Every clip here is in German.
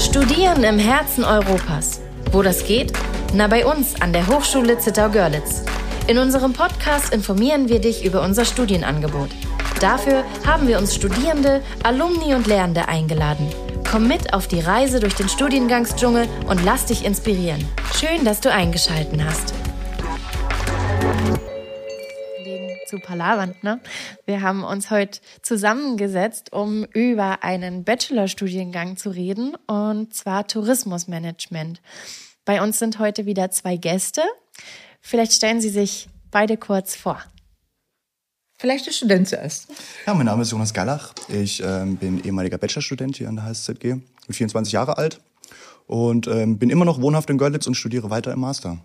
Studieren im Herzen Europas. Wo das geht? Na, bei uns an der Hochschule Zittau-Görlitz. In unserem Podcast informieren wir dich über unser Studienangebot. Dafür haben wir uns Studierende, Alumni und Lehrende eingeladen. Komm mit auf die Reise durch den Studiengangsdschungel und lass dich inspirieren. Schön, dass du eingeschalten hast. Zu palavern. Ne? Wir haben uns heute zusammengesetzt, um über einen Bachelorstudiengang zu reden, und zwar Tourismusmanagement. Bei uns sind heute wieder zwei Gäste. Vielleicht stellen Sie sich beide kurz vor. Vielleicht der Student zuerst. Ja, mein Name ist Jonas Gallach. Ich ähm, bin ehemaliger Bachelorstudent hier an der HSZG. Bin 24 Jahre alt und ähm, bin immer noch wohnhaft in Görlitz und studiere weiter im Master.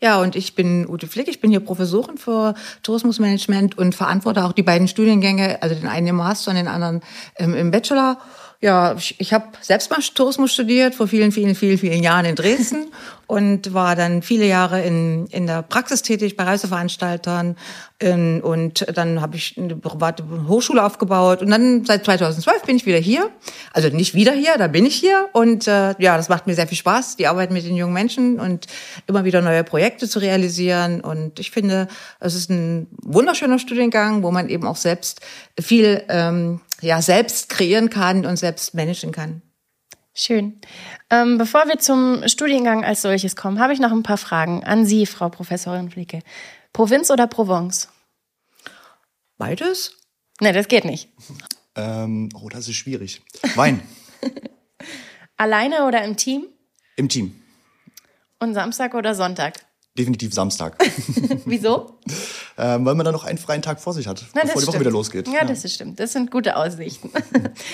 Ja, und ich bin Ute Flick, ich bin hier Professorin für Tourismusmanagement und verantworte auch die beiden Studiengänge, also den einen im Master und den anderen im Bachelor. Ja, ich, ich habe selbst mal Tourismus studiert vor vielen, vielen, vielen, vielen Jahren in Dresden und war dann viele Jahre in, in der Praxis tätig bei Reiseveranstaltern. In, und dann habe ich eine private Hochschule aufgebaut. Und dann seit 2012 bin ich wieder hier. Also nicht wieder hier, da bin ich hier. Und äh, ja, das macht mir sehr viel Spaß, die Arbeit mit den jungen Menschen und immer wieder neue Projekte zu realisieren. Und ich finde, es ist ein wunderschöner Studiengang, wo man eben auch selbst viel ähm, ja, selbst kreieren kann und selbst managen kann. Schön. Ähm, bevor wir zum Studiengang als solches kommen, habe ich noch ein paar Fragen an Sie, Frau Professorin Flieke. Provinz oder Provence? Beides? Ne, das geht nicht. Ähm, oh, das ist schwierig. Wein. Alleine oder im Team? Im Team. Und Samstag oder Sonntag? Definitiv Samstag. Wieso? ähm, weil man dann noch einen freien Tag vor sich hat, Na, bevor die Woche wieder losgeht. Ja, ja, das ist stimmt. Das sind gute Aussichten.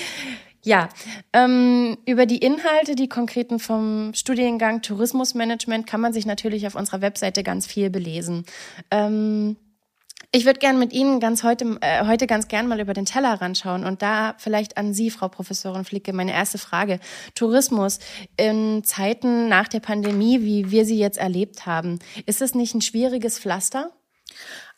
ja, ähm, über die Inhalte, die konkreten vom Studiengang Tourismusmanagement kann man sich natürlich auf unserer Webseite ganz viel belesen. Ähm, ich würde gerne mit Ihnen ganz heute, äh, heute ganz gern mal über den Teller ranschauen und da vielleicht an Sie, Frau Professorin Flicke, meine erste Frage. Tourismus in Zeiten nach der Pandemie, wie wir sie jetzt erlebt haben, ist es nicht ein schwieriges Pflaster?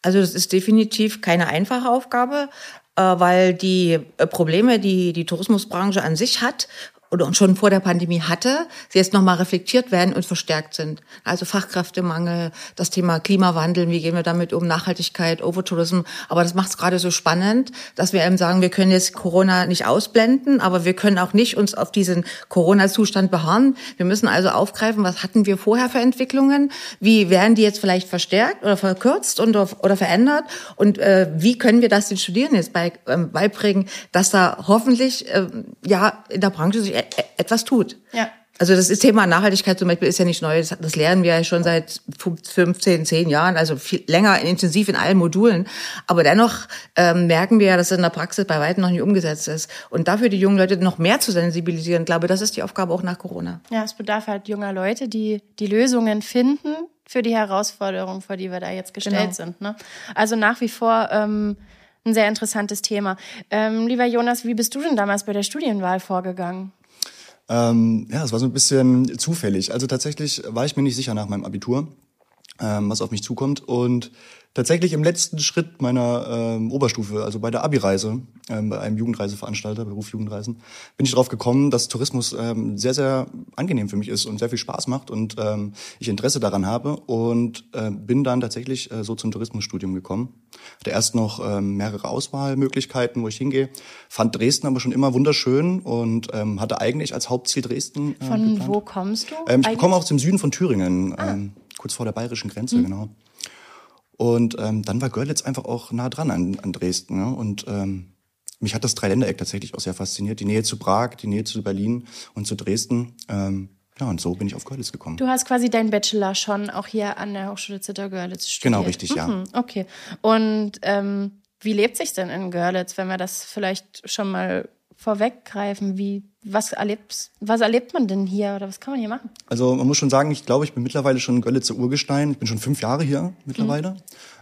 Also das ist definitiv keine einfache Aufgabe, äh, weil die äh, Probleme, die die Tourismusbranche an sich hat oder schon vor der Pandemie hatte, sie jetzt nochmal reflektiert werden und verstärkt sind. Also Fachkräftemangel, das Thema Klimawandel, wie gehen wir damit um, Nachhaltigkeit, Overtourism. Aber das macht es gerade so spannend, dass wir eben sagen, wir können jetzt Corona nicht ausblenden, aber wir können auch nicht uns auf diesen Corona-Zustand beharren. Wir müssen also aufgreifen, was hatten wir vorher für Entwicklungen, wie werden die jetzt vielleicht verstärkt oder verkürzt und, oder verändert und äh, wie können wir das den Studierenden jetzt bei, äh, beibringen, dass da hoffentlich äh, ja in der Branche sich etwas tut. Ja. Also das Thema Nachhaltigkeit zum Beispiel ist ja nicht neu. Das, das lernen wir ja schon seit 15, 10 Jahren, also viel länger intensiv in allen Modulen. Aber dennoch ähm, merken wir ja, dass es in der Praxis bei weitem noch nicht umgesetzt ist. Und dafür die jungen Leute noch mehr zu sensibilisieren, glaube das ist die Aufgabe auch nach Corona. Ja, es bedarf halt junger Leute, die die Lösungen finden für die Herausforderungen, vor die wir da jetzt gestellt genau. sind. Ne? Also nach wie vor ähm, ein sehr interessantes Thema. Ähm, lieber Jonas, wie bist du denn damals bei der Studienwahl vorgegangen? Ähm, ja, es war so ein bisschen zufällig. Also tatsächlich war ich mir nicht sicher nach meinem Abitur, ähm, was auf mich zukommt. Und tatsächlich im letzten Schritt meiner ähm, Oberstufe, also bei der Abi-Reise, ähm, bei einem Jugendreiseveranstalter, Beruf Jugendreisen, bin ich darauf gekommen, dass Tourismus ähm, sehr, sehr angenehm für mich ist und sehr viel Spaß macht und ähm, ich Interesse daran habe und äh, bin dann tatsächlich äh, so zum Tourismusstudium gekommen. Hatte erst noch ähm, mehrere Auswahlmöglichkeiten, wo ich hingehe, fand Dresden aber schon immer wunderschön und ähm, hatte eigentlich als Hauptziel Dresden. Äh, von geplant. wo kommst du? Ähm, ich komme aus dem Süden von Thüringen, ah. ähm, kurz vor der bayerischen Grenze, mhm. genau. Und ähm, dann war Görlitz einfach auch nah dran an, an Dresden. Ne? Und ähm, mich hat das Dreiländereck tatsächlich auch sehr fasziniert. Die Nähe zu Prag, die Nähe zu Berlin und zu Dresden. Ähm, ja, und so bin ich auf Görlitz gekommen. Du hast quasi deinen Bachelor schon auch hier an der Hochschule Zitter-Görlitz studiert. Genau, richtig, ja. Mhm, okay. Und ähm, wie lebt sich denn in Görlitz, wenn wir das vielleicht schon mal vorweggreifen? Wie, was, erlebt, was erlebt man denn hier oder was kann man hier machen? Also man muss schon sagen, ich glaube, ich bin mittlerweile schon Görlitzer Urgestein. Ich bin schon fünf Jahre hier mittlerweile mhm.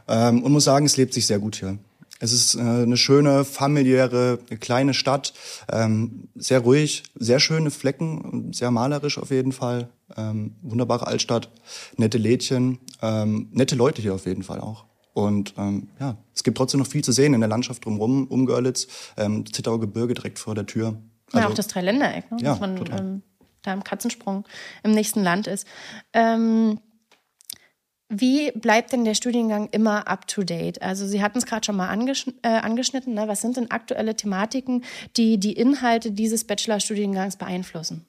ähm, und muss sagen, es lebt sich sehr gut hier. Es ist äh, eine schöne, familiäre, kleine Stadt, ähm, sehr ruhig, sehr schöne Flecken, sehr malerisch auf jeden Fall. Ähm, wunderbare Altstadt, nette Lädchen, ähm, nette Leute hier auf jeden Fall auch. Und ähm, ja, es gibt trotzdem noch viel zu sehen in der Landschaft drumherum, um Görlitz, ähm, Zittauer Gebirge direkt vor der Tür. Also, ja, auch das Dreiländereck, ne? Ja, dass man ähm, da im Katzensprung im nächsten Land ist. Ähm, wie bleibt denn der Studiengang immer up to date? Also Sie hatten es gerade schon mal angesch äh, angeschnitten. Ne? Was sind denn aktuelle Thematiken, die die Inhalte dieses Bachelorstudiengangs beeinflussen?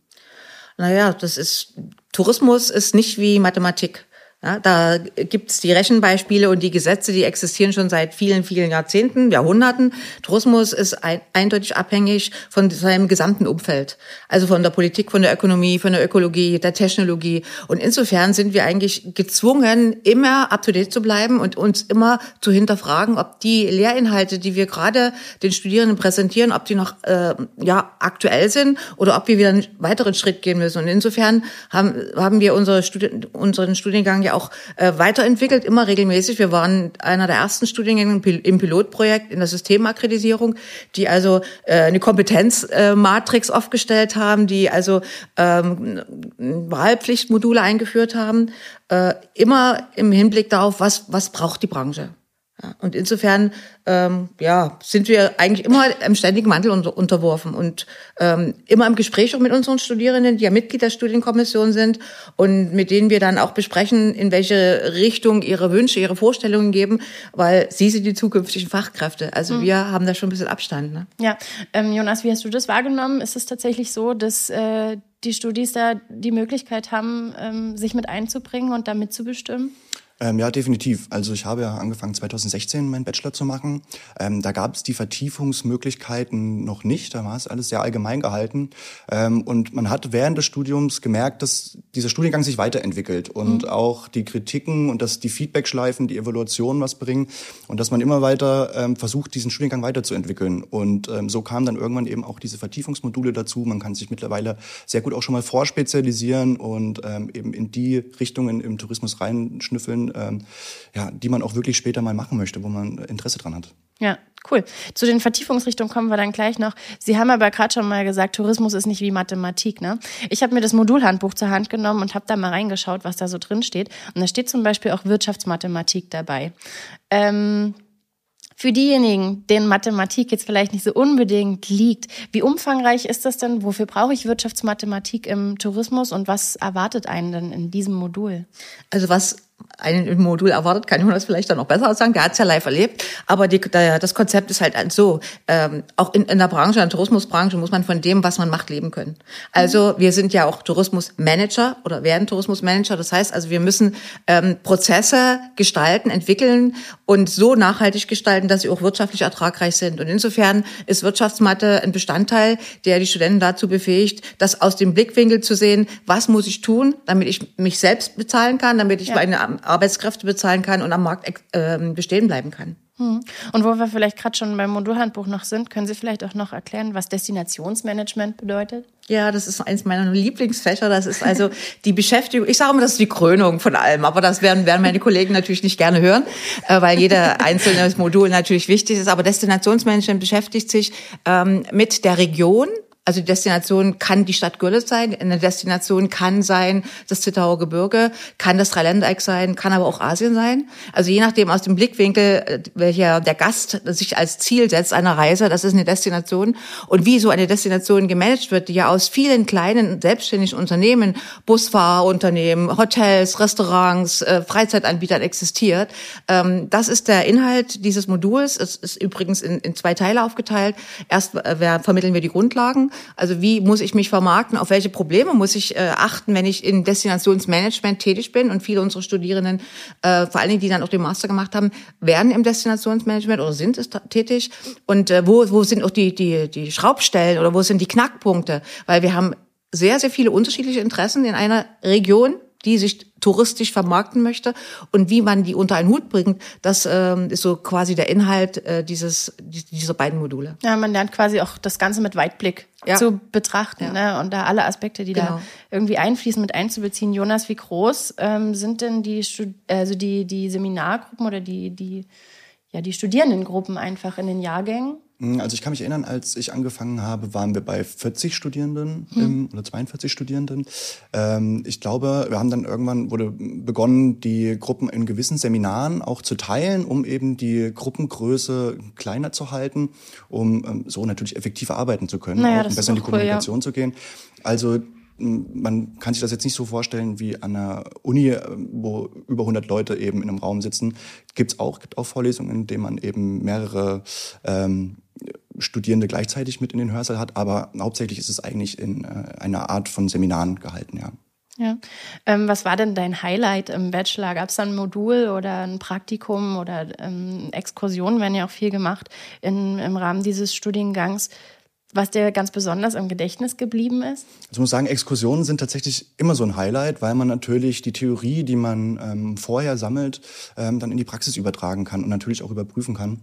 Naja, das ist Tourismus ist nicht wie Mathematik. Ja, da gibt's die Rechenbeispiele und die Gesetze, die existieren schon seit vielen, vielen Jahrzehnten, Jahrhunderten. Tourismus ist ein, eindeutig abhängig von seinem gesamten Umfeld. Also von der Politik, von der Ökonomie, von der Ökologie, der Technologie. Und insofern sind wir eigentlich gezwungen, immer up-to-date zu bleiben und uns immer zu hinterfragen, ob die Lehrinhalte, die wir gerade den Studierenden präsentieren, ob die noch äh, ja, aktuell sind oder ob wir wieder einen weiteren Schritt gehen müssen. Und insofern haben, haben wir unsere Studi unseren Studiengang ja auch äh, weiterentwickelt, immer regelmäßig. Wir waren einer der ersten Studiengänge im Pilotprojekt in der Systemakkreditierung, die also äh, eine Kompetenzmatrix äh, aufgestellt haben, die also ähm, Wahlpflichtmodule eingeführt haben, äh, immer im Hinblick darauf, was, was braucht die Branche. Und insofern ähm, ja, sind wir eigentlich immer im ständigen Wandel unter, unterworfen und ähm, immer im Gespräch auch mit unseren Studierenden, die ja Mitglied der Studienkommission sind und mit denen wir dann auch besprechen, in welche Richtung ihre Wünsche, ihre Vorstellungen geben, weil sie sind die zukünftigen Fachkräfte. Also mhm. wir haben da schon ein bisschen Abstand. Ne? Ja, ähm, Jonas, wie hast du das wahrgenommen? Ist es tatsächlich so, dass äh, die Studis da die Möglichkeit haben, ähm, sich mit einzubringen und da mitzubestimmen? Ähm, ja, definitiv. Also ich habe ja angefangen 2016 meinen Bachelor zu machen. Ähm, da gab es die Vertiefungsmöglichkeiten noch nicht. Da war es alles sehr allgemein gehalten. Ähm, und man hat während des Studiums gemerkt, dass dieser Studiengang sich weiterentwickelt und mhm. auch die Kritiken und dass die Feedbackschleifen, die Evaluationen was bringen und dass man immer weiter ähm, versucht, diesen Studiengang weiterzuentwickeln. Und ähm, so kamen dann irgendwann eben auch diese Vertiefungsmodule dazu. Man kann sich mittlerweile sehr gut auch schon mal vorspezialisieren und ähm, eben in die Richtungen im Tourismus reinschnüffeln ähm, ja, die man auch wirklich später mal machen möchte, wo man Interesse dran hat. Ja, cool. Zu den Vertiefungsrichtungen kommen wir dann gleich noch. Sie haben aber gerade schon mal gesagt, Tourismus ist nicht wie Mathematik. Ne? Ich habe mir das Modulhandbuch zur Hand genommen und habe da mal reingeschaut, was da so drin steht. Und da steht zum Beispiel auch Wirtschaftsmathematik dabei. Ähm, für diejenigen, denen Mathematik jetzt vielleicht nicht so unbedingt liegt, wie umfangreich ist das denn? Wofür brauche ich Wirtschaftsmathematik im Tourismus und was erwartet einen denn in diesem Modul? Also was einen im Modul erwartet, kann ich das vielleicht dann noch besser sagen. Der hat es ja live erlebt. Aber die, der, das Konzept ist halt so. Ähm, auch in, in der Branche, in der Tourismusbranche, muss man von dem, was man macht, leben können. Also mhm. wir sind ja auch Tourismusmanager oder werden Tourismusmanager. Das heißt also, wir müssen ähm, Prozesse gestalten, entwickeln und so nachhaltig gestalten, dass sie auch wirtschaftlich ertragreich sind. Und insofern ist Wirtschaftsmathe ein Bestandteil, der die Studenten dazu befähigt, das aus dem Blickwinkel zu sehen, was muss ich tun, damit ich mich selbst bezahlen kann, damit ich ja. meine Arbeitskräfte bezahlen kann und am Markt äh, bestehen bleiben kann. Hm. Und wo wir vielleicht gerade schon beim Modulhandbuch noch sind, können Sie vielleicht auch noch erklären, was Destinationsmanagement bedeutet? Ja, das ist eins meiner Lieblingsfächer. Das ist also die Beschäftigung. Ich sage immer, das ist die Krönung von allem. Aber das werden, werden meine Kollegen natürlich nicht gerne hören, äh, weil jeder einzelne Modul natürlich wichtig ist. Aber Destinationsmanagement beschäftigt sich ähm, mit der Region, also die Destination kann die Stadt Görlitz sein, eine Destination kann sein das Zittauer Gebirge, kann das Dreiländereck sein, kann aber auch Asien sein. Also je nachdem aus dem Blickwinkel, äh, welcher der Gast sich als Ziel setzt einer Reise, das ist eine Destination. Und wie so eine Destination gemanagt wird, die ja aus vielen kleinen selbstständigen Unternehmen, Busfahrerunternehmen, Hotels, Restaurants, äh, Freizeitanbietern existiert, ähm, das ist der Inhalt dieses Moduls. Es ist übrigens in, in zwei Teile aufgeteilt. Erst äh, vermitteln wir die Grundlagen also wie muss ich mich vermarkten? Auf welche Probleme muss ich äh, achten, wenn ich in Destinationsmanagement tätig bin? Und viele unserer Studierenden, äh, vor allen Dingen, die dann auch den Master gemacht haben, werden im Destinationsmanagement oder sind es tätig. Und äh, wo, wo sind auch die, die, die Schraubstellen oder wo sind die Knackpunkte? Weil wir haben sehr, sehr viele unterschiedliche Interessen in einer Region die sich touristisch vermarkten möchte und wie man die unter einen Hut bringt, das ähm, ist so quasi der Inhalt äh, dieses dieser beiden Module. Ja, man lernt quasi auch das Ganze mit Weitblick ja. zu betrachten ja. ne? und da alle Aspekte, die genau. da irgendwie einfließen, mit einzubeziehen. Jonas, wie groß ähm, sind denn die also die die Seminargruppen oder die die ja die Studierendengruppen einfach in den Jahrgängen? Hm, also ich kann mich erinnern, als ich angefangen habe, waren wir bei 40 Studierenden hm. im, oder 42 Studierenden. Ähm, ich glaube, wir haben dann irgendwann wurde begonnen, die Gruppen in gewissen Seminaren auch zu teilen, um eben die Gruppengröße kleiner zu halten, um ähm, so natürlich effektiver arbeiten zu können, naja, um besser in die Kommunikation ja. zu gehen. Also man kann sich das jetzt nicht so vorstellen wie an einer Uni, äh, wo über 100 Leute eben in einem Raum sitzen. Gibt's auch, gibt auch Vorlesungen, in denen man eben mehrere ähm, Studierende gleichzeitig mit in den Hörsaal hat, aber hauptsächlich ist es eigentlich in äh, einer Art von Seminaren gehalten, ja. Ja. Ähm, was war denn dein Highlight im Bachelor? Gab es da ein Modul oder ein Praktikum oder ähm, Exkursionen werden ja auch viel gemacht in, im Rahmen dieses Studiengangs? was dir ganz besonders im Gedächtnis geblieben ist? Also ich muss sagen, Exkursionen sind tatsächlich immer so ein Highlight, weil man natürlich die Theorie, die man ähm, vorher sammelt, ähm, dann in die Praxis übertragen kann und natürlich auch überprüfen kann.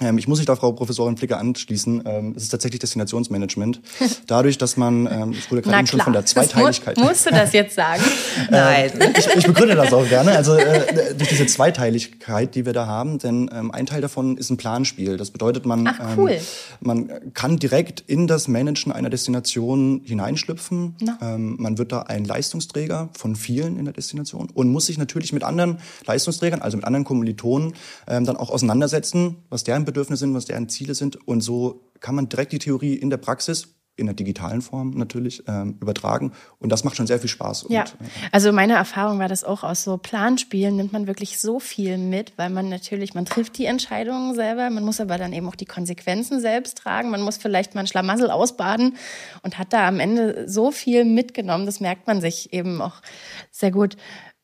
Ähm, ich muss mich da Frau Professorin Flicker anschließen. Ähm, es ist tatsächlich Destinationsmanagement. Dadurch, dass man, ähm, ich wurde gerade schon von der Zweiteiligkeit. Mu musst du das jetzt sagen? Nein. ich, ich begründe das auch gerne. Also äh, durch diese Zweiteiligkeit, die wir da haben, denn ähm, ein Teil davon ist ein Planspiel. Das bedeutet, man, Ach, cool. ähm, man kann direkt in das Managen einer Destination hineinschlüpfen. Ähm, man wird da ein Leistungsträger von vielen in der Destination und muss sich natürlich mit anderen Leistungsträgern, also mit anderen Kommilitonen, ähm, dann auch auseinandersetzen, was deren Bedürfnisse sind, was deren Ziele sind. Und so kann man direkt die Theorie in der Praxis in der digitalen Form natürlich ähm, übertragen. Und das macht schon sehr viel Spaß. Ja, und, äh, also meine Erfahrung war das auch aus so Planspielen nimmt man wirklich so viel mit, weil man natürlich, man trifft die Entscheidungen selber, man muss aber dann eben auch die Konsequenzen selbst tragen. Man muss vielleicht mal ein Schlamassel ausbaden und hat da am Ende so viel mitgenommen. Das merkt man sich eben auch sehr gut.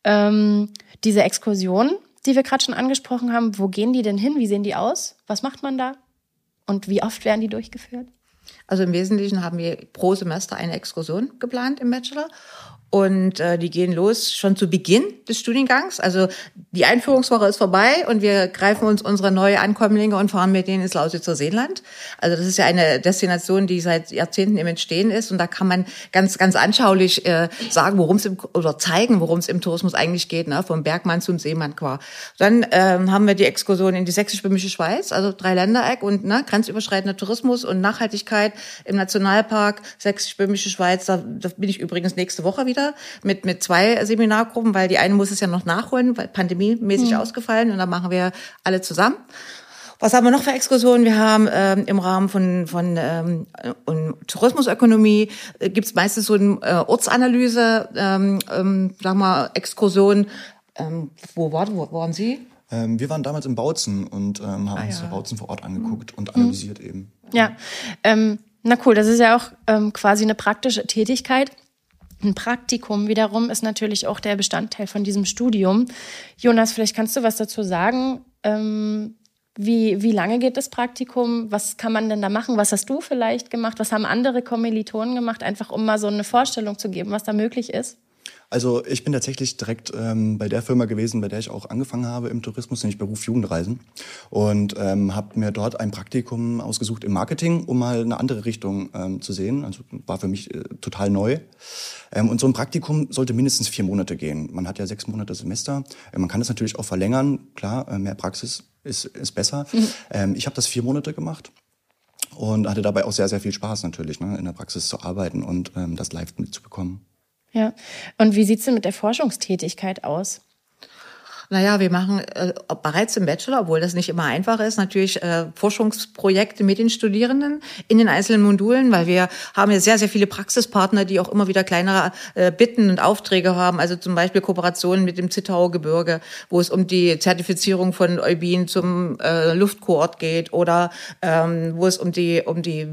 Ähm, diese Exkursion, die wir gerade schon angesprochen haben, wo gehen die denn hin? Wie sehen die aus? Was macht man da? Und wie oft werden die durchgeführt? Also im Wesentlichen haben wir pro Semester eine Exkursion geplant im Bachelor. Und äh, die gehen los schon zu Beginn des Studiengangs. Also die Einführungswoche ist vorbei und wir greifen uns unsere neue Ankömmlinge und fahren mit denen ins Lausitzer Seenland. Also das ist ja eine Destination, die seit Jahrzehnten im Entstehen ist und da kann man ganz ganz anschaulich äh, sagen, worum es oder zeigen, worum es im Tourismus eigentlich geht, ne? vom Bergmann zum Seemann qua. Dann ähm, haben wir die Exkursion in die sächsisch-böhmische Schweiz, also drei Ländereck und ne, grenzüberschreitender Tourismus und Nachhaltigkeit im Nationalpark sächsisch-böhmische Schweiz. Da, da bin ich übrigens nächste Woche wieder wieder mit, mit zwei Seminargruppen, weil die eine muss es ja noch nachholen, weil pandemiemäßig mhm. ausgefallen und dann machen wir alle zusammen. Was haben wir noch für Exkursionen? Wir haben ähm, im Rahmen von, von ähm, Tourismusökonomie äh, gibt es meistens so eine äh, Ortsanalyse, ähm, ähm, sag mal, Exkursion. Ähm, wo, war, wo waren Sie? Ähm, wir waren damals in Bautzen und ähm, haben ah, uns ja. Bautzen vor Ort angeguckt mhm. und analysiert mhm. eben. Ja, ähm, na cool, das ist ja auch ähm, quasi eine praktische Tätigkeit. Ein Praktikum wiederum ist natürlich auch der Bestandteil von diesem Studium. Jonas, vielleicht kannst du was dazu sagen. Ähm, wie, wie lange geht das Praktikum? Was kann man denn da machen? Was hast du vielleicht gemacht? Was haben andere Kommilitonen gemacht? Einfach um mal so eine Vorstellung zu geben, was da möglich ist. Also ich bin tatsächlich direkt ähm, bei der Firma gewesen, bei der ich auch angefangen habe im Tourismus, nämlich Beruf Jugendreisen. Und ähm, habe mir dort ein Praktikum ausgesucht im Marketing, um mal eine andere Richtung ähm, zu sehen. Also war für mich äh, total neu. Ähm, und so ein Praktikum sollte mindestens vier Monate gehen. Man hat ja sechs Monate Semester. Äh, man kann das natürlich auch verlängern. Klar, äh, mehr Praxis ist, ist besser. Mhm. Ähm, ich habe das vier Monate gemacht und hatte dabei auch sehr, sehr viel Spaß natürlich, ne, in der Praxis zu arbeiten und ähm, das live mitzubekommen. Ja. Und wie sieht's denn mit der Forschungstätigkeit aus? Naja, wir machen äh, bereits im Bachelor, obwohl das nicht immer einfach ist, natürlich äh, Forschungsprojekte mit den Studierenden in den einzelnen Modulen, weil wir haben ja sehr, sehr viele Praxispartner, die auch immer wieder kleinere äh, Bitten und Aufträge haben. Also zum Beispiel Kooperationen mit dem Zittauer Gebirge, wo es um die Zertifizierung von Eubin zum äh, Luftkoort geht oder ähm, wo es um die, um die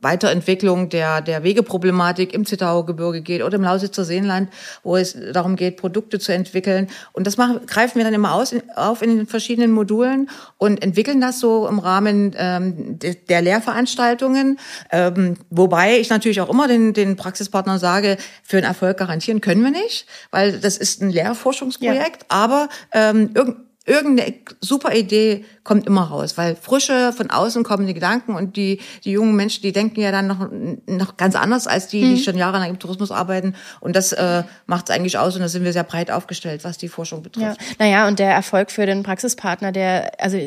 Weiterentwicklung der, der Wegeproblematik im Zittauer Gebirge geht oder im Lausitzer Seenland, wo es darum geht, Produkte zu entwickeln. Und das machen greifen wir dann immer aus, auf in den verschiedenen Modulen und entwickeln das so im Rahmen ähm, de, der Lehrveranstaltungen. Ähm, wobei ich natürlich auch immer den, den Praxispartnern sage, für einen Erfolg garantieren können wir nicht, weil das ist ein Lehrforschungsprojekt, ja. aber ähm, irgend irgendeine super Idee kommt immer raus, weil frische, von außen kommende Gedanken und die, die jungen Menschen, die denken ja dann noch, noch ganz anders als die, die mhm. schon jahrelang im Tourismus arbeiten. Und das äh, macht es eigentlich aus und da sind wir sehr breit aufgestellt, was die Forschung betrifft. Ja. Naja, und der Erfolg für den Praxispartner, der, also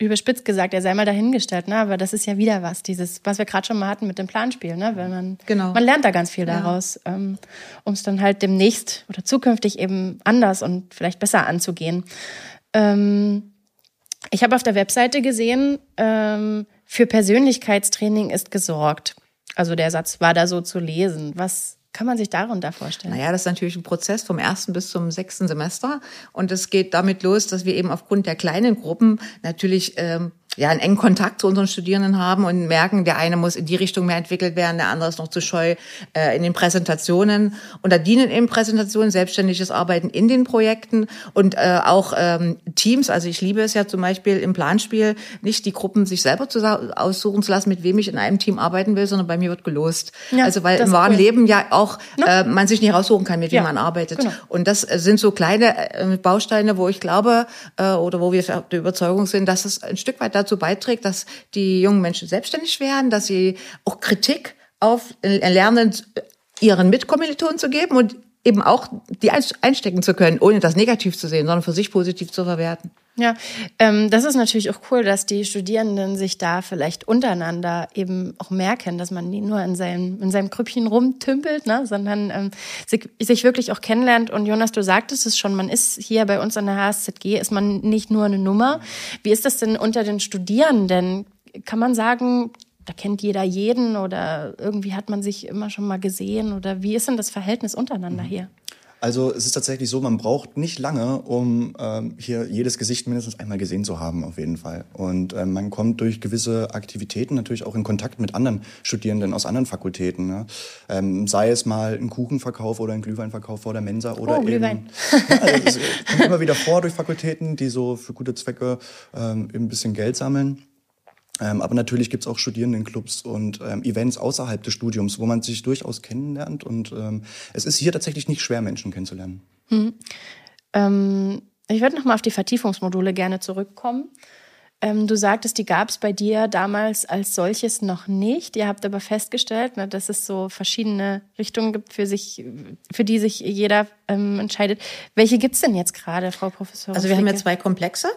überspitzt gesagt, er sei mal dahingestellt, ne? Aber das ist ja wieder was, dieses, was wir gerade schon mal hatten mit dem Planspiel, ne? Wenn man, genau. man lernt da ganz viel daraus, ja. ähm, um es dann halt demnächst oder zukünftig eben anders und vielleicht besser anzugehen. Ähm, ich habe auf der Webseite gesehen, ähm, für Persönlichkeitstraining ist gesorgt. Also der Satz war da so zu lesen. Was kann man sich darunter vorstellen? Naja, das ist natürlich ein Prozess vom ersten bis zum sechsten Semester. Und es geht damit los, dass wir eben aufgrund der kleinen Gruppen natürlich ähm, ja, einen engen Kontakt zu unseren Studierenden haben und merken, der eine muss in die Richtung mehr entwickelt werden, der andere ist noch zu scheu äh, in den Präsentationen. Und da dienen eben Präsentationen, selbstständiges Arbeiten in den Projekten und äh, auch ähm, Teams. Also ich liebe es ja zum Beispiel im Planspiel, nicht die Gruppen sich selber zu, aussuchen zu lassen, mit wem ich in einem Team arbeiten will, sondern bei mir wird gelost. Ja, also weil im wahren cool. Leben ja auch no? äh, man sich nicht raussuchen kann, mit wem ja, man arbeitet. Genau. Und das sind so kleine äh, Bausteine, wo ich glaube äh, oder wo wir der Überzeugung sind, dass es ein Stück weit dazu beiträgt, dass die jungen Menschen selbstständig werden, dass sie auch Kritik auf lernen, ihren Mitkommilitonen zu geben und eben auch die einstecken zu können, ohne das negativ zu sehen, sondern für sich positiv zu verwerten. Ja, ähm, das ist natürlich auch cool, dass die Studierenden sich da vielleicht untereinander eben auch merken, dass man nie nur in seinem, in seinem Krüppchen rumtümpelt, ne, sondern ähm, sich, sich wirklich auch kennenlernt. Und Jonas, du sagtest es schon, man ist hier bei uns an der HSZG, ist man nicht nur eine Nummer. Wie ist das denn unter den Studierenden? Kann man sagen, da kennt jeder jeden oder irgendwie hat man sich immer schon mal gesehen oder wie ist denn das Verhältnis untereinander hier? Also es ist tatsächlich so, man braucht nicht lange, um ähm, hier jedes Gesicht mindestens einmal gesehen zu haben, auf jeden Fall. Und ähm, man kommt durch gewisse Aktivitäten natürlich auch in Kontakt mit anderen Studierenden aus anderen Fakultäten. Ne? Ähm, sei es mal ein Kuchenverkauf oder ein Glühweinverkauf vor der Mensa oder oh, Glühwein. ja, also es kommt immer wieder vor durch Fakultäten, die so für gute Zwecke ähm, eben ein bisschen Geld sammeln. Ähm, aber natürlich gibt's auch Studierendenclubs und ähm, Events außerhalb des Studiums, wo man sich durchaus kennenlernt. Und ähm, es ist hier tatsächlich nicht schwer, Menschen kennenzulernen. Hm. Ähm, ich würde nochmal auf die Vertiefungsmodule gerne zurückkommen. Ähm, du sagtest, die gab's bei dir damals als solches noch nicht. Ihr habt aber festgestellt, ne, dass es so verschiedene Richtungen gibt, für, sich, für die sich jeder ähm, entscheidet. Welche gibt's denn jetzt gerade, Frau Professorin? Also wir Flicke? haben ja zwei Komplexe.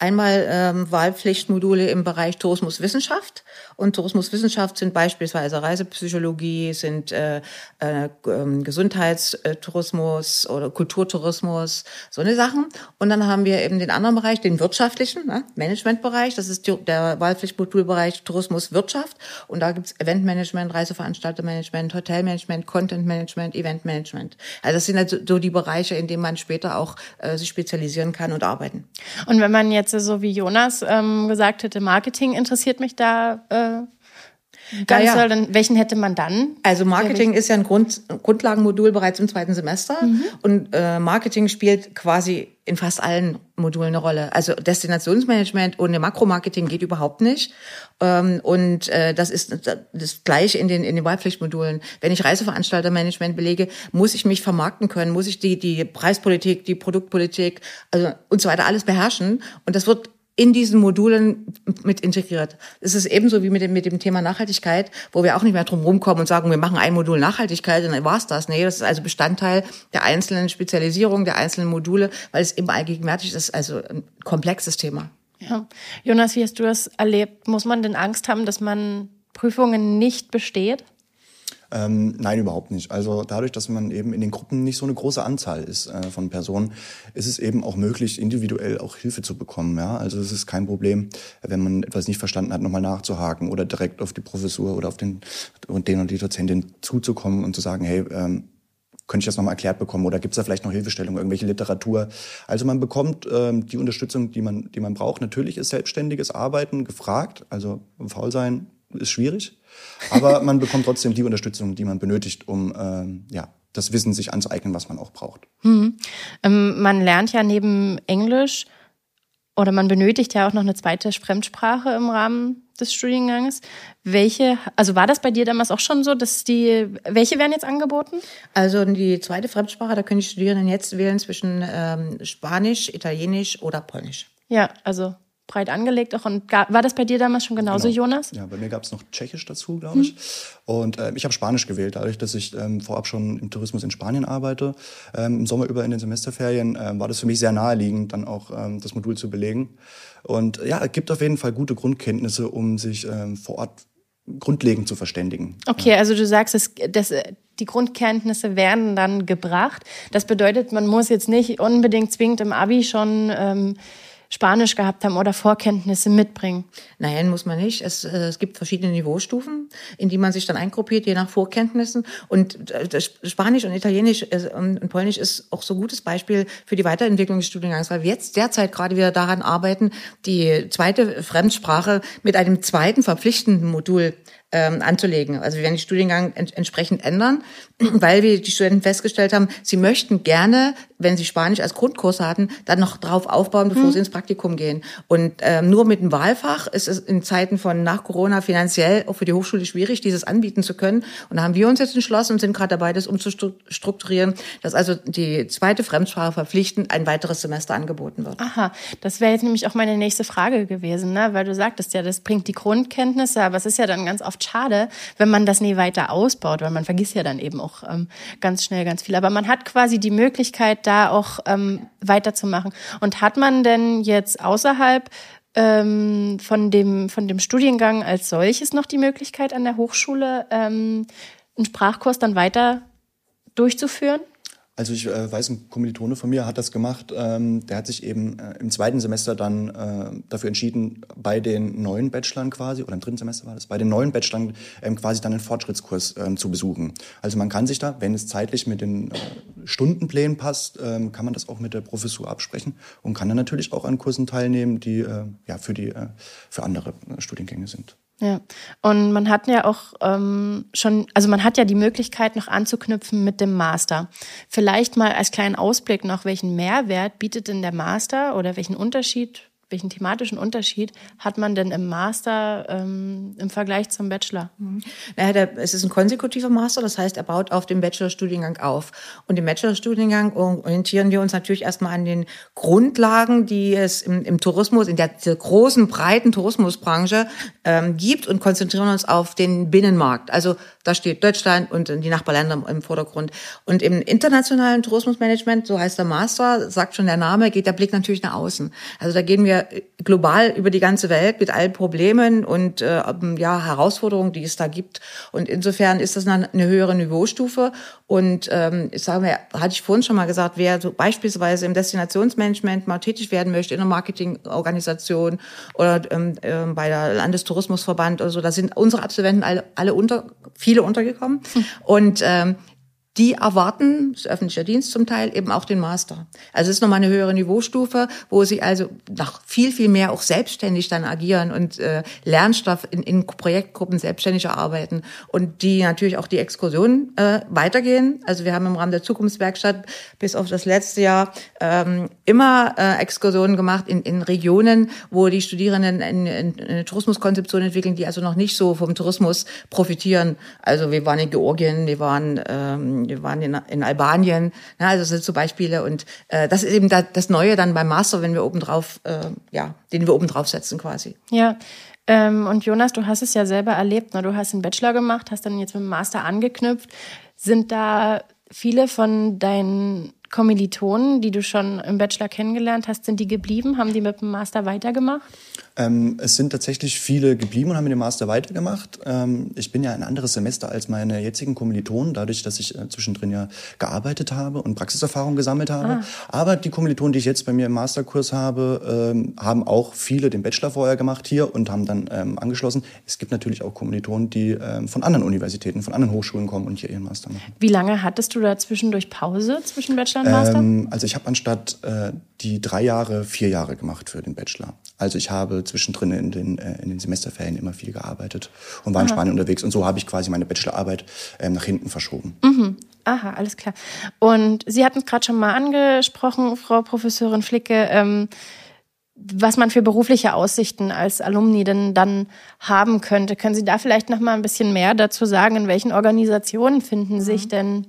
Einmal ähm, Wahlpflichtmodule im Bereich Tourismuswissenschaft. Und Tourismuswissenschaft sind beispielsweise Reisepsychologie, sind äh, äh, ähm, Gesundheitstourismus oder Kulturtourismus, so eine Sachen. Und dann haben wir eben den anderen Bereich, den wirtschaftlichen, ne, Managementbereich. Das ist der Wahlpflichtmodulbereich Tourismuswirtschaft. Und da gibt's Eventmanagement, Reiseveranstaltermanagement, Hotelmanagement, Contentmanagement, Eventmanagement. Also das sind also so die Bereiche, in denen man später auch äh, sich spezialisieren kann und arbeiten. Und wenn man jetzt so wie Jonas ähm, gesagt hätte, Marketing interessiert mich da äh, ganz ja, ja. dann welchen hätte man dann? Also Marketing ist ja ein Grund, Grundlagenmodul bereits im zweiten Semester mhm. und äh, Marketing spielt quasi in fast allen Modulen eine Rolle. Also Destinationsmanagement ohne Makromarketing geht überhaupt nicht. Ähm, und äh, das ist das Gleiche in den, in den Wahlpflichtmodulen. Wenn ich Reiseveranstaltermanagement belege, muss ich mich vermarkten können, muss ich die, die Preispolitik, die Produktpolitik also und so weiter alles beherrschen. Und das wird in diesen Modulen mit integriert. Es ist ebenso wie mit dem, mit dem Thema Nachhaltigkeit, wo wir auch nicht mehr drum rumkommen und sagen, wir machen ein Modul Nachhaltigkeit und dann war's das. Nee, das ist also Bestandteil der einzelnen Spezialisierung, der einzelnen Module, weil es eben allgegenwärtig ist, also ein komplexes Thema. Ja. Jonas, wie hast du das erlebt? Muss man denn Angst haben, dass man Prüfungen nicht besteht? Ähm, nein, überhaupt nicht. Also dadurch, dass man eben in den Gruppen nicht so eine große Anzahl ist äh, von Personen, ist es eben auch möglich, individuell auch Hilfe zu bekommen. Ja? Also es ist kein Problem, wenn man etwas nicht verstanden hat, nochmal nachzuhaken oder direkt auf die Professur oder auf den und den und die Dozentin zuzukommen und zu sagen, hey, ähm, könnte ich das nochmal erklärt bekommen oder gibt es da vielleicht noch Hilfestellung, irgendwelche Literatur? Also man bekommt ähm, die Unterstützung, die man, die man braucht. Natürlich ist selbstständiges Arbeiten gefragt, also faul sein ist schwierig. Aber man bekommt trotzdem die Unterstützung, die man benötigt, um ähm, ja, das Wissen sich anzueignen, was man auch braucht. Mhm. Ähm, man lernt ja neben Englisch oder man benötigt ja auch noch eine zweite Fremdsprache im Rahmen des Studienganges. Welche, also war das bei dir damals auch schon so, dass die, welche werden jetzt angeboten? Also die zweite Fremdsprache, da können die Studierenden jetzt wählen zwischen ähm, Spanisch, Italienisch oder Polnisch. Ja, also breit angelegt auch. Und war das bei dir damals schon genauso, Genau. Jonas? Ja, bei mir gab es noch Tschechisch dazu, glaube ich. Und äh, ich habe Spanisch gewählt, dadurch, dass ich ähm, vorab schon im Tourismus in Spanien arbeite. Ähm, Im Sommer über in den Semesterferien ähm, war das für mich sehr naheliegend, dann auch ähm, das Modul zu belegen. Und äh, ja, es gibt auf jeden Fall gute Grundkenntnisse, um sich ähm, vor Ort grundlegend zu verständigen. Okay, also du sagst, es, das, die Grundkenntnisse werden dann gebracht. Das bedeutet, man muss jetzt nicht unbedingt zwingend im Abi schon ähm, Spanisch gehabt haben oder Vorkenntnisse mitbringen. Nein, muss man nicht. Es, äh, es gibt verschiedene Niveaustufen, in die man sich dann eingruppiert, je nach Vorkenntnissen. Und äh, Spanisch und Italienisch äh, und Polnisch ist auch so ein gutes Beispiel für die Weiterentwicklung des Studiengangs, weil wir jetzt derzeit gerade wieder daran arbeiten, die zweite Fremdsprache mit einem zweiten verpflichtenden Modul ähm, anzulegen. Also wir werden den Studiengang ent entsprechend ändern, weil wir die Studenten festgestellt haben, sie möchten gerne, wenn sie Spanisch als Grundkurs hatten, dann noch drauf aufbauen, bevor sie ins Praktikum gehen. Und ähm, nur mit dem Wahlfach ist es in Zeiten von nach Corona finanziell auch für die Hochschule schwierig, dieses anbieten zu können. Und da haben wir uns jetzt entschlossen und sind gerade dabei, das umzustrukturieren, dass also die zweite Fremdsprache verpflichtend ein weiteres Semester angeboten wird. Aha, das wäre jetzt nämlich auch meine nächste Frage gewesen, ne? weil du sagtest ja, das bringt die Grundkenntnisse, aber es ist ja dann ganz oft schade, wenn man das nie weiter ausbaut, weil man vergisst ja dann eben auch ähm, ganz schnell ganz viel. Aber man hat quasi die Möglichkeit, da auch ähm, weiterzumachen. Und hat man denn jetzt außerhalb ähm, von, dem, von dem Studiengang als solches noch die Möglichkeit an der Hochschule, ähm, einen Sprachkurs dann weiter durchzuführen? Also ich äh, weiß, ein Kommilitone von mir hat das gemacht. Ähm, der hat sich eben äh, im zweiten Semester dann äh, dafür entschieden, bei den neuen Bachelorn quasi, oder im dritten Semester war das, bei den neuen Bachelorn ähm, quasi dann einen Fortschrittskurs ähm, zu besuchen. Also man kann sich da, wenn es zeitlich mit den äh, Stundenplänen passt, ähm, kann man das auch mit der Professur absprechen und kann dann natürlich auch an Kursen teilnehmen, die äh, ja für die äh, für andere äh, Studiengänge sind. Ja, und man hat ja auch ähm, schon, also man hat ja die Möglichkeit noch anzuknüpfen mit dem Master. Vielleicht mal als kleinen Ausblick noch, welchen Mehrwert bietet denn der Master oder welchen Unterschied, welchen thematischen Unterschied hat man denn im Master ähm, im Vergleich zum Bachelor? Naja, der, es ist ein konsekutiver Master, das heißt, er baut auf dem Bachelorstudiengang auf. Und im Bachelorstudiengang orientieren wir uns natürlich erstmal an den Grundlagen, die es im, im Tourismus, in der, dieser großen, breiten Tourismusbranche ähm, gibt und konzentrieren uns auf den Binnenmarkt. Also da steht Deutschland und die Nachbarländer im Vordergrund. Und im internationalen Tourismusmanagement, so heißt der Master, sagt schon der Name, geht der Blick natürlich nach außen. Also da gehen wir global über die ganze Welt mit allen Problemen und äh, ja, Herausforderungen, die es da gibt. Und insofern ist das eine höhere Niveaustufe. Und ähm, ich sage mal, hatte ich vorhin schon mal gesagt, wer so beispielsweise im Destinationsmanagement mal tätig werden möchte, in einer Marketingorganisation oder ähm, äh, bei der Landestourismusverband oder so, da sind unsere Absolventen alle, alle unter, viele untergekommen. Und ähm, die erwarten, das ist öffentlicher Dienst zum Teil, eben auch den Master. Also es ist nochmal eine höhere Niveaustufe, wo sie also noch viel, viel mehr auch selbstständig dann agieren und äh, Lernstoff in, in Projektgruppen selbstständig arbeiten und die natürlich auch die Exkursionen äh, weitergehen. Also wir haben im Rahmen der Zukunftswerkstatt bis auf das letzte Jahr ähm, immer äh, Exkursionen gemacht in, in Regionen, wo die Studierenden eine, eine Tourismuskonzeption entwickeln, die also noch nicht so vom Tourismus profitieren. Also wir waren in Georgien, wir waren ähm, wir waren in, in Albanien, ne, also das sind so Beispiele und äh, das ist eben da, das Neue dann beim Master, wenn wir oben drauf, äh, ja, den wir oben drauf setzen quasi. Ja, ähm, und Jonas, du hast es ja selber erlebt, ne? du hast einen Bachelor gemacht, hast dann jetzt mit dem Master angeknüpft. Sind da viele von deinen Kommilitonen, die du schon im Bachelor kennengelernt hast, sind die geblieben? Haben die mit dem Master weitergemacht? Ähm, es sind tatsächlich viele geblieben und haben mit dem Master weitergemacht. Ähm, ich bin ja ein anderes Semester als meine jetzigen Kommilitonen, dadurch, dass ich äh, zwischendrin ja gearbeitet habe und Praxiserfahrung gesammelt habe. Ah. Aber die Kommilitonen, die ich jetzt bei mir im Masterkurs habe, ähm, haben auch viele den Bachelor vorher gemacht hier und haben dann ähm, angeschlossen. Es gibt natürlich auch Kommilitonen, die ähm, von anderen Universitäten, von anderen Hochschulen kommen und hier ihren Master machen. Wie lange hattest du da zwischendurch Pause zwischen Bachelor und Master? Ähm, also ich habe anstatt äh, die drei Jahre vier Jahre gemacht für den Bachelor. Also ich habe zwischendrin in den, äh, in den Semesterferien immer viel gearbeitet und war in Spanien unterwegs. Und so habe ich quasi meine Bachelorarbeit ähm, nach hinten verschoben. Aha, alles klar. Und Sie hatten es gerade schon mal angesprochen, Frau Professorin Flicke, ähm, was man für berufliche Aussichten als Alumni denn dann haben könnte. Können Sie da vielleicht noch mal ein bisschen mehr dazu sagen? In welchen Organisationen finden sich denn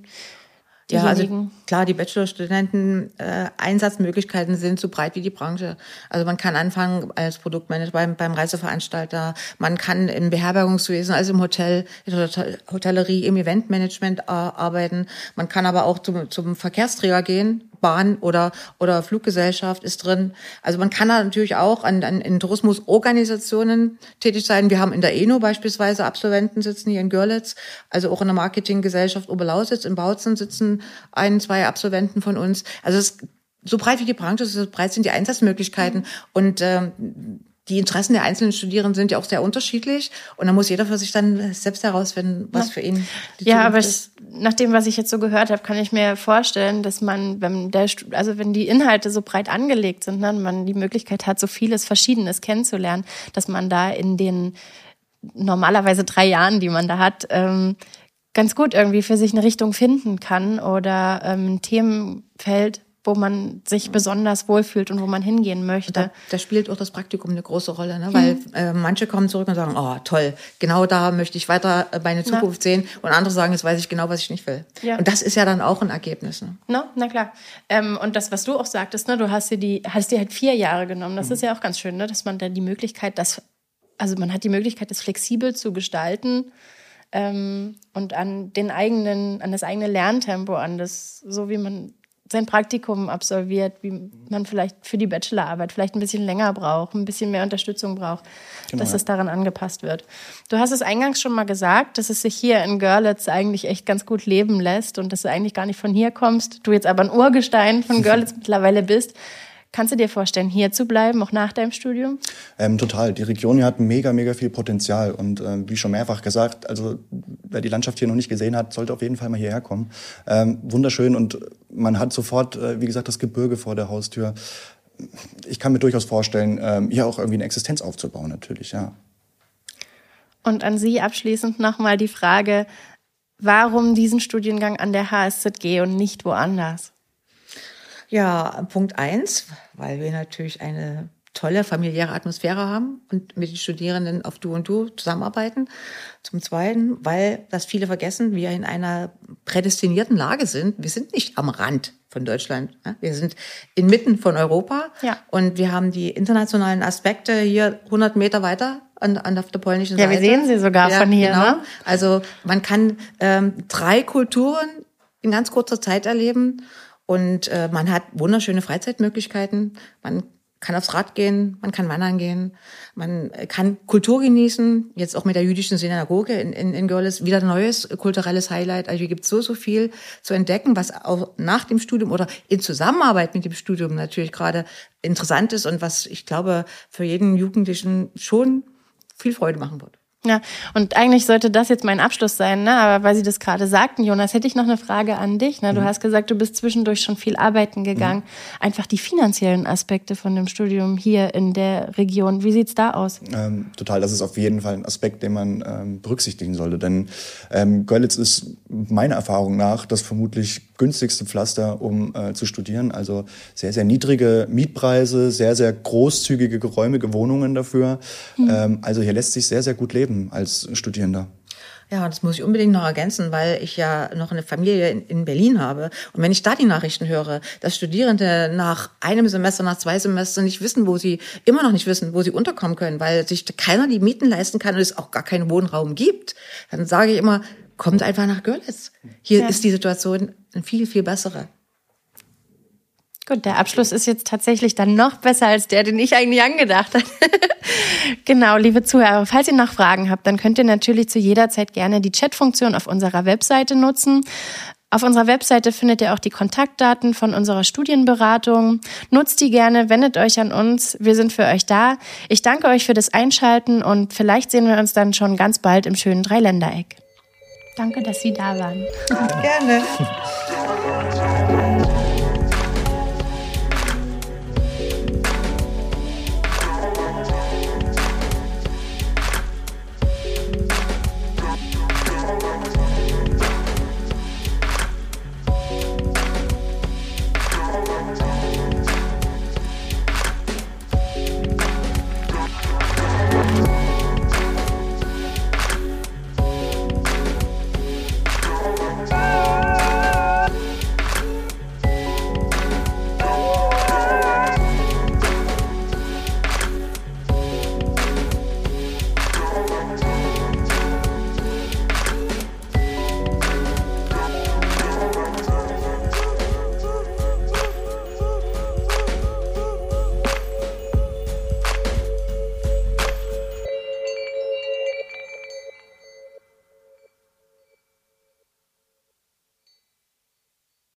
Ja, also klar, die Bachelorstudenten äh, Einsatzmöglichkeiten sind so breit wie die Branche. Also man kann anfangen als Produktmanager beim, beim Reiseveranstalter, man kann im Beherbergungswesen, also im Hotel, in der Hotellerie, im Eventmanagement äh, arbeiten. Man kann aber auch zum, zum Verkehrsträger gehen, Bahn oder, oder Fluggesellschaft ist drin. Also man kann da natürlich auch an, an in Tourismusorganisationen tätig sein. Wir haben in der ENO beispielsweise Absolventen sitzen hier in Görlitz, also auch in der Marketinggesellschaft Oberlausitz in Bautzen sitzen ein, zwei Absolventen von uns. Also es so breit wie die Branche, so breit sind die Einsatzmöglichkeiten. Und ähm, die Interessen der einzelnen Studierenden sind ja auch sehr unterschiedlich. Und da muss jeder für sich dann selbst herausfinden, was für ihn die Ja, aber ich, nach dem, was ich jetzt so gehört habe, kann ich mir vorstellen, dass man, wenn der, also wenn die Inhalte so breit angelegt sind, ne, man die Möglichkeit hat, so vieles Verschiedenes kennenzulernen, dass man da in den normalerweise drei Jahren, die man da hat, ähm, ganz gut irgendwie für sich eine Richtung finden kann oder ähm, ein Themenfeld wo man sich besonders wohlfühlt und wo man hingehen möchte. Da, da spielt auch das Praktikum eine große Rolle, ne? weil mhm. äh, manche kommen zurück und sagen, oh toll, genau da möchte ich weiter äh, meine Zukunft na. sehen und andere sagen, jetzt weiß ich genau, was ich nicht will. Ja. Und das ist ja dann auch ein Ergebnis. Ne? No, na klar. Ähm, und das, was du auch sagtest, ne, du hast dir die, hast dir halt vier Jahre genommen. Das mhm. ist ja auch ganz schön, ne? dass man dann die Möglichkeit, das, also man hat die Möglichkeit, das flexibel zu gestalten ähm, und an den eigenen, an das eigene Lerntempo, an das, so wie man sein Praktikum absolviert, wie man vielleicht für die Bachelorarbeit vielleicht ein bisschen länger braucht, ein bisschen mehr Unterstützung braucht, genau, dass ja. es daran angepasst wird. Du hast es eingangs schon mal gesagt, dass es sich hier in Görlitz eigentlich echt ganz gut leben lässt und dass du eigentlich gar nicht von hier kommst, du jetzt aber ein Urgestein von Görlitz mittlerweile bist. Kannst du dir vorstellen, hier zu bleiben, auch nach deinem Studium? Ähm, total. Die Region hier hat mega, mega viel Potenzial. Und äh, wie schon mehrfach gesagt, also wer die Landschaft hier noch nicht gesehen hat, sollte auf jeden Fall mal hierher kommen. Ähm, wunderschön und man hat sofort, äh, wie gesagt, das Gebirge vor der Haustür. Ich kann mir durchaus vorstellen, ähm, hier auch irgendwie eine Existenz aufzubauen, natürlich, ja. Und an Sie abschließend nochmal die Frage, warum diesen Studiengang an der HSZG und nicht woanders? Ja, Punkt eins, weil wir natürlich eine tolle familiäre Atmosphäre haben und mit den Studierenden auf Du und Du zusammenarbeiten. Zum Zweiten, weil das viele vergessen, wir in einer prädestinierten Lage sind. Wir sind nicht am Rand von Deutschland. Wir sind inmitten von Europa ja. und wir haben die internationalen Aspekte hier 100 Meter weiter an, an der polnischen Seite. Ja, wir sehen sie sogar ja, von hier. Genau. Ne? Also man kann ähm, drei Kulturen in ganz kurzer Zeit erleben und äh, man hat wunderschöne Freizeitmöglichkeiten. Man kann aufs Rad gehen, man kann wandern gehen, man kann Kultur genießen. Jetzt auch mit der jüdischen Synagoge in, in, in Görlitz wieder ein neues kulturelles Highlight. Also hier gibt so, so viel zu entdecken, was auch nach dem Studium oder in Zusammenarbeit mit dem Studium natürlich gerade interessant ist und was ich glaube für jeden Jugendlichen schon viel Freude machen wird. Ja, und eigentlich sollte das jetzt mein Abschluss sein, ne? aber weil Sie das gerade sagten, Jonas, hätte ich noch eine Frage an dich. Ne? Du mhm. hast gesagt, du bist zwischendurch schon viel arbeiten gegangen. Mhm. Einfach die finanziellen Aspekte von dem Studium hier in der Region, wie sieht's da aus? Ähm, total, das ist auf jeden Fall ein Aspekt, den man ähm, berücksichtigen sollte. Denn ähm, Görlitz ist meiner Erfahrung nach das vermutlich günstigste Pflaster, um äh, zu studieren. Also sehr, sehr niedrige Mietpreise, sehr, sehr großzügige, geräumige Wohnungen dafür. Mhm. Ähm, also hier lässt sich sehr, sehr gut leben als Studierender. Ja, das muss ich unbedingt noch ergänzen, weil ich ja noch eine Familie in, in, Berlin habe. Und wenn ich da die Nachrichten höre, dass Studierende nach einem Semester, nach zwei Semestern nicht wissen, wo sie, immer noch nicht wissen, wo sie unterkommen können, weil sich keiner die Mieten leisten kann und es auch gar keinen Wohnraum gibt, dann sage ich immer, kommt einfach nach Görlitz. Hier ja. ist die Situation eine viel, viel bessere. Gut, der Abschluss ist jetzt tatsächlich dann noch besser als der, den ich eigentlich angedacht habe. genau, liebe Zuhörer, falls ihr noch Fragen habt, dann könnt ihr natürlich zu jeder Zeit gerne die Chatfunktion auf unserer Webseite nutzen. Auf unserer Webseite findet ihr auch die Kontaktdaten von unserer Studienberatung. Nutzt die gerne, wendet euch an uns. Wir sind für euch da. Ich danke euch für das Einschalten und vielleicht sehen wir uns dann schon ganz bald im schönen Dreiländereck. Danke, dass Sie da waren. Gerne.